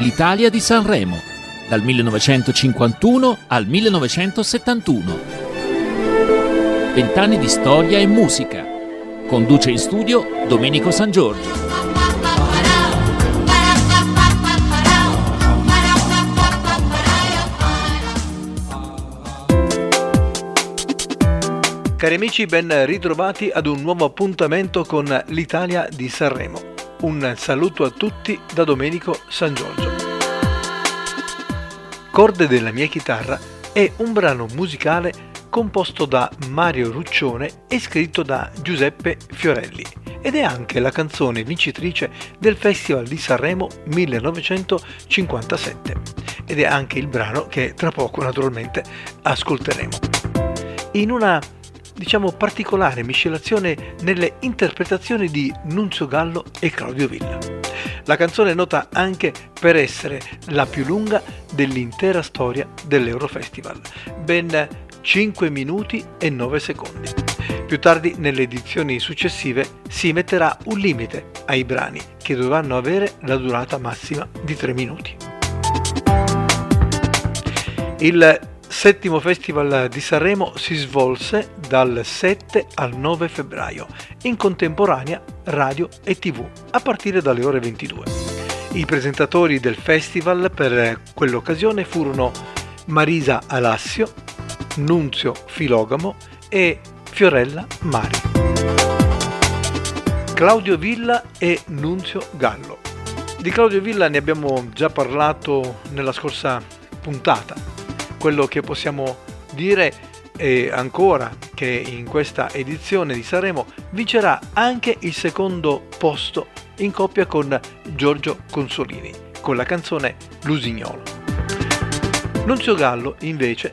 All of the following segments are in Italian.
l'Italia di Sanremo, dal 1951 al 1971. Vent'anni di storia e musica. Conduce in studio Domenico San Giorgio. Cari amici, ben ritrovati ad un nuovo appuntamento con l'Italia di Sanremo. Un saluto a tutti da Domenico San Giorgio. Corde della mia chitarra è un brano musicale composto da Mario Ruccione e scritto da Giuseppe Fiorelli ed è anche la canzone vincitrice del Festival di Sanremo 1957 ed è anche il brano che tra poco naturalmente ascolteremo. In una diciamo particolare miscelazione nelle interpretazioni di Nunzio Gallo e Claudio Villa. La canzone è nota anche per essere la più lunga dell'intera storia dell'Eurofestival, ben 5 minuti e 9 secondi. Più tardi, nelle edizioni successive, si metterà un limite ai brani che dovranno avere la durata massima di 3 minuti. Il settimo Festival di Sanremo si svolse dal 7 al 9 febbraio, in contemporanea radio e tv, a partire dalle ore 22. I presentatori del festival per quell'occasione furono Marisa Alassio, Nunzio Filogamo e Fiorella Mari. Claudio Villa e Nunzio Gallo. Di Claudio Villa ne abbiamo già parlato nella scorsa puntata quello che possiamo dire è ancora che in questa edizione di Sanremo vincerà anche il secondo posto in coppia con Giorgio Consolini con la canzone Lusignolo. Nunzio Gallo invece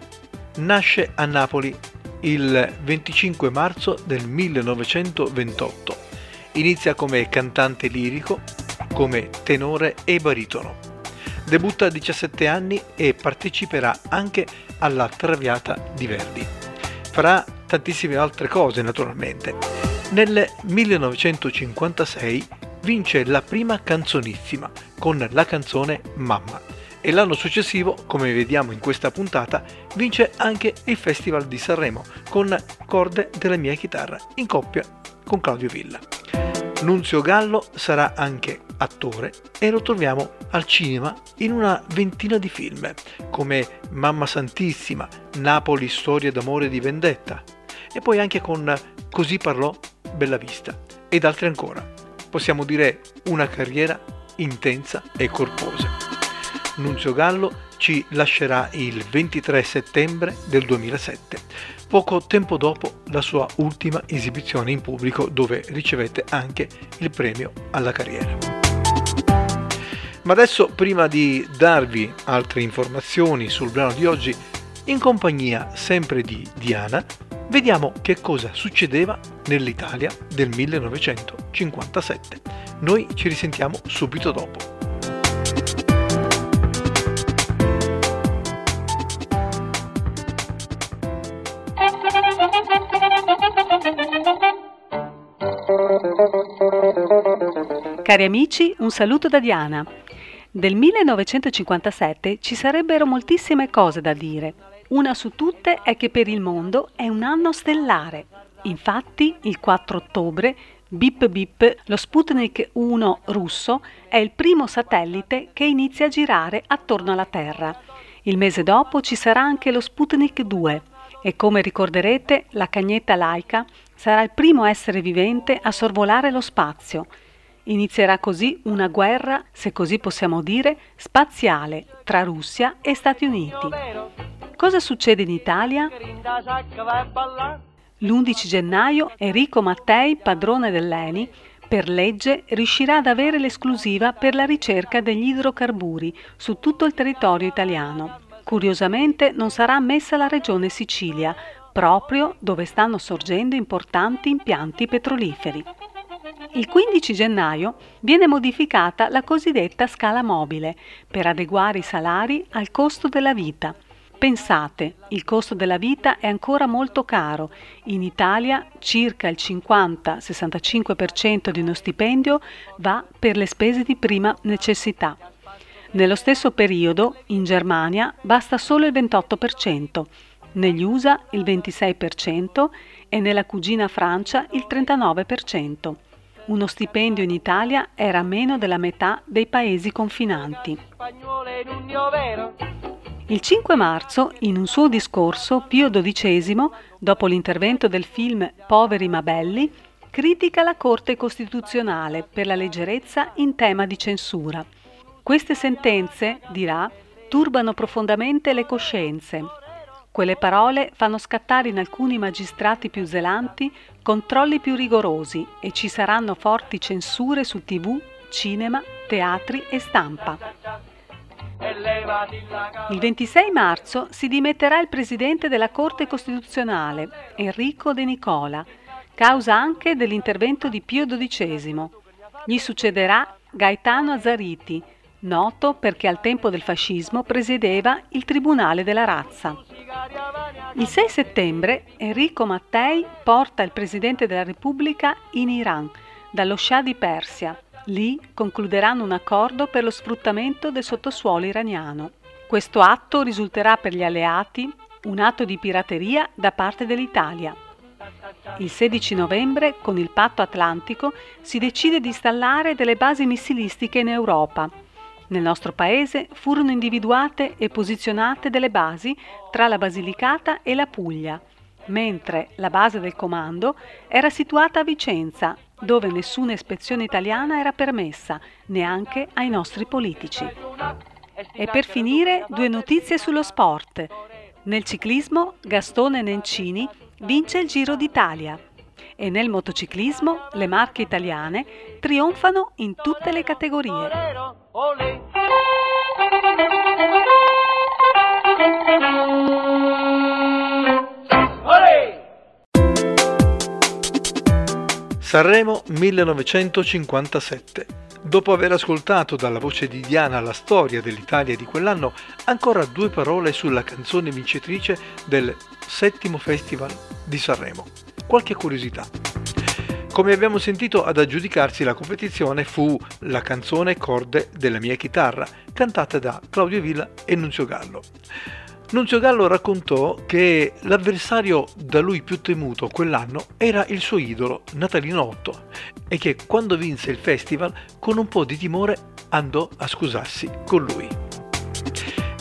nasce a Napoli il 25 marzo del 1928. Inizia come cantante lirico, come tenore e baritono. Debutta a 17 anni e parteciperà anche alla Traviata di Verdi. Farà tantissime altre cose naturalmente. Nel 1956 vince la prima canzonissima con la canzone Mamma e l'anno successivo, come vediamo in questa puntata, vince anche il Festival di Sanremo con Corde della mia chitarra in coppia con Claudio Villa. Nunzio Gallo sarà anche attore e lo troviamo al cinema in una ventina di film come Mamma Santissima, Napoli Storia d'amore e di vendetta e poi anche con Così parlò Bella Vista ed altri ancora. Possiamo dire una carriera intensa e corposa. Nunzio Gallo ci lascerà il 23 settembre del 2007, poco tempo dopo la sua ultima esibizione in pubblico dove ricevette anche il premio alla carriera. Ma adesso, prima di darvi altre informazioni sul brano di oggi, in compagnia sempre di Diana, vediamo che cosa succedeva nell'Italia del 1957. Noi ci risentiamo subito dopo. Cari amici, un saluto da Diana. Del 1957 ci sarebbero moltissime cose da dire. Una su tutte è che per il mondo è un anno stellare. Infatti, il 4 ottobre, Bip Bip, lo Sputnik 1 russo, è il primo satellite che inizia a girare attorno alla Terra. Il mese dopo ci sarà anche lo Sputnik 2 e come ricorderete la cagnetta laica sarà il primo essere vivente a sorvolare lo spazio Inizierà così una guerra, se così possiamo dire, spaziale tra Russia e Stati Uniti. Cosa succede in Italia? L'11 gennaio Enrico Mattei, padrone dell'ENI, per legge riuscirà ad avere l'esclusiva per la ricerca degli idrocarburi su tutto il territorio italiano. Curiosamente non sarà ammessa la regione Sicilia, proprio dove stanno sorgendo importanti impianti petroliferi. Il 15 gennaio viene modificata la cosiddetta scala mobile per adeguare i salari al costo della vita. Pensate, il costo della vita è ancora molto caro. In Italia circa il 50-65% di uno stipendio va per le spese di prima necessità. Nello stesso periodo, in Germania, basta solo il 28%, negli USA il 26% e nella cugina Francia il 39%. Uno stipendio in Italia era meno della metà dei paesi confinanti. Il 5 marzo, in un suo discorso, Pio XII, dopo l'intervento del film Poveri ma belli, critica la Corte Costituzionale per la leggerezza in tema di censura. Queste sentenze, dirà, turbano profondamente le coscienze. Quelle parole fanno scattare in alcuni magistrati più zelanti controlli più rigorosi e ci saranno forti censure su tv, cinema, teatri e stampa. Il 26 marzo si dimetterà il presidente della Corte Costituzionale, Enrico De Nicola, causa anche dell'intervento di Pio XII. Gli succederà Gaetano Azzariti, noto perché al tempo del fascismo presiedeva il Tribunale della Razza. Il 6 settembre Enrico Mattei porta il Presidente della Repubblica in Iran, dallo Shah di Persia. Lì concluderanno un accordo per lo sfruttamento del sottosuolo iraniano. Questo atto risulterà per gli alleati un atto di pirateria da parte dell'Italia. Il 16 novembre, con il patto atlantico, si decide di installare delle basi missilistiche in Europa nel nostro paese furono individuate e posizionate delle basi tra la Basilicata e la Puglia, mentre la base del comando era situata a Vicenza, dove nessuna ispezione italiana era permessa, neanche ai nostri politici. E per finire due notizie sullo sport. Nel ciclismo Gastone Nencini vince il Giro d'Italia e nel motociclismo le marche italiane trionfano in tutte le categorie. Sanremo 1957. Dopo aver ascoltato dalla voce di Diana la storia dell'Italia di quell'anno, ancora due parole sulla canzone vincitrice del settimo Festival di Sanremo. Qualche curiosità. Come abbiamo sentito ad aggiudicarsi la competizione fu la canzone Corde della mia chitarra, cantata da Claudio Villa e Nunzio Gallo. Nunzio Gallo raccontò che l'avversario da lui più temuto quell'anno era il suo idolo, Natalino Otto, e che quando vinse il festival con un po' di timore andò a scusarsi con lui.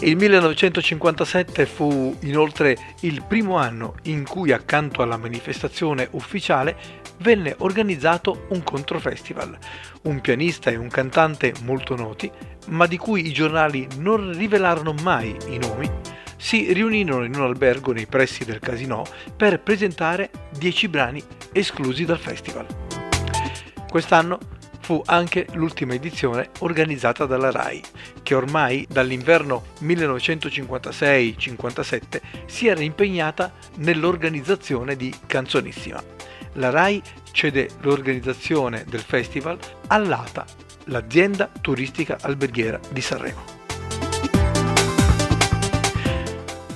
Il 1957 fu inoltre il primo anno in cui accanto alla manifestazione ufficiale venne organizzato un controfestival. Un pianista e un cantante molto noti, ma di cui i giornali non rivelarono mai i nomi, si riunirono in un albergo nei pressi del casino per presentare 10 brani esclusi dal festival. Quest'anno fu anche l'ultima edizione organizzata dalla RAI, che ormai dall'inverno 1956-57 si era impegnata nell'organizzazione di Canzonissima. La RAI cede l'organizzazione del festival all'ATA, l'azienda turistica alberghiera di Sanremo.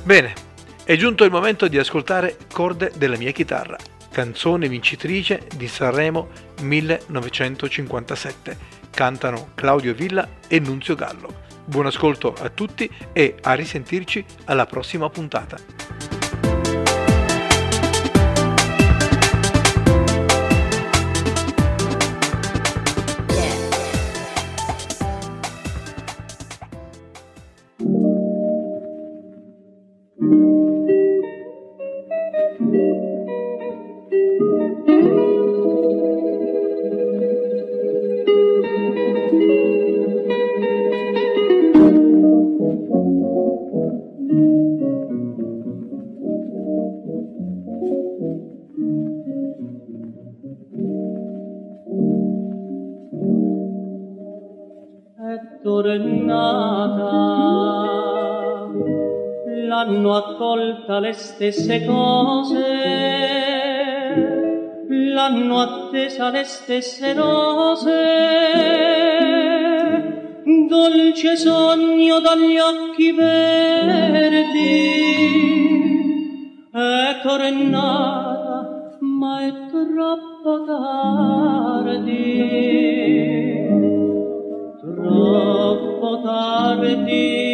Bene, è giunto il momento di ascoltare Corde della mia chitarra canzone vincitrice di Sanremo 1957. Cantano Claudio Villa e Nunzio Gallo. Buon ascolto a tutti e a risentirci alla prossima puntata. Stesse cose l'hanno attesa le stesse rose dolce sogno dagli occhi verdi è tornata ma è troppo tardi troppo tardi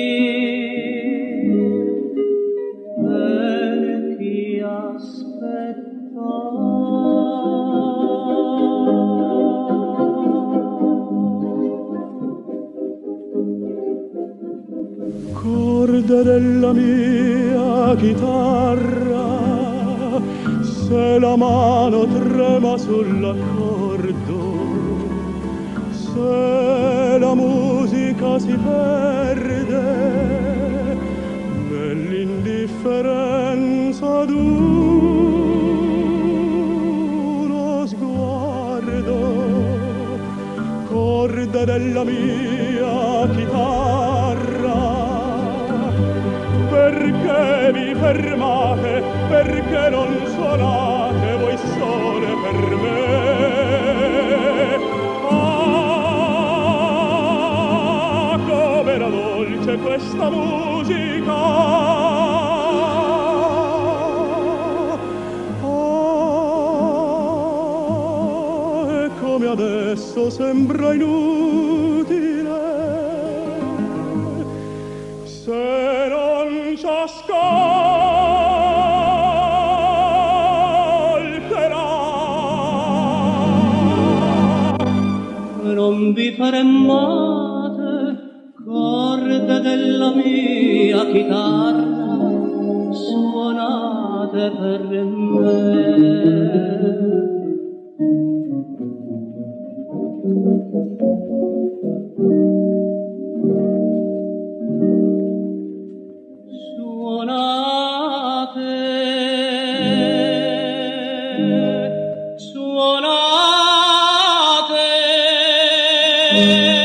della mia chitarra. Se la mano trema sull'accordo se la musica si perde nell'indifferenza d'uno sguardo corde della mia chitarra vi fermate perché non suonate voi sole per me. Ah come era dolce questa musica? Ah e come adesso sembra inutile. Se fermate corde della mia chitarra suonate per me Amen.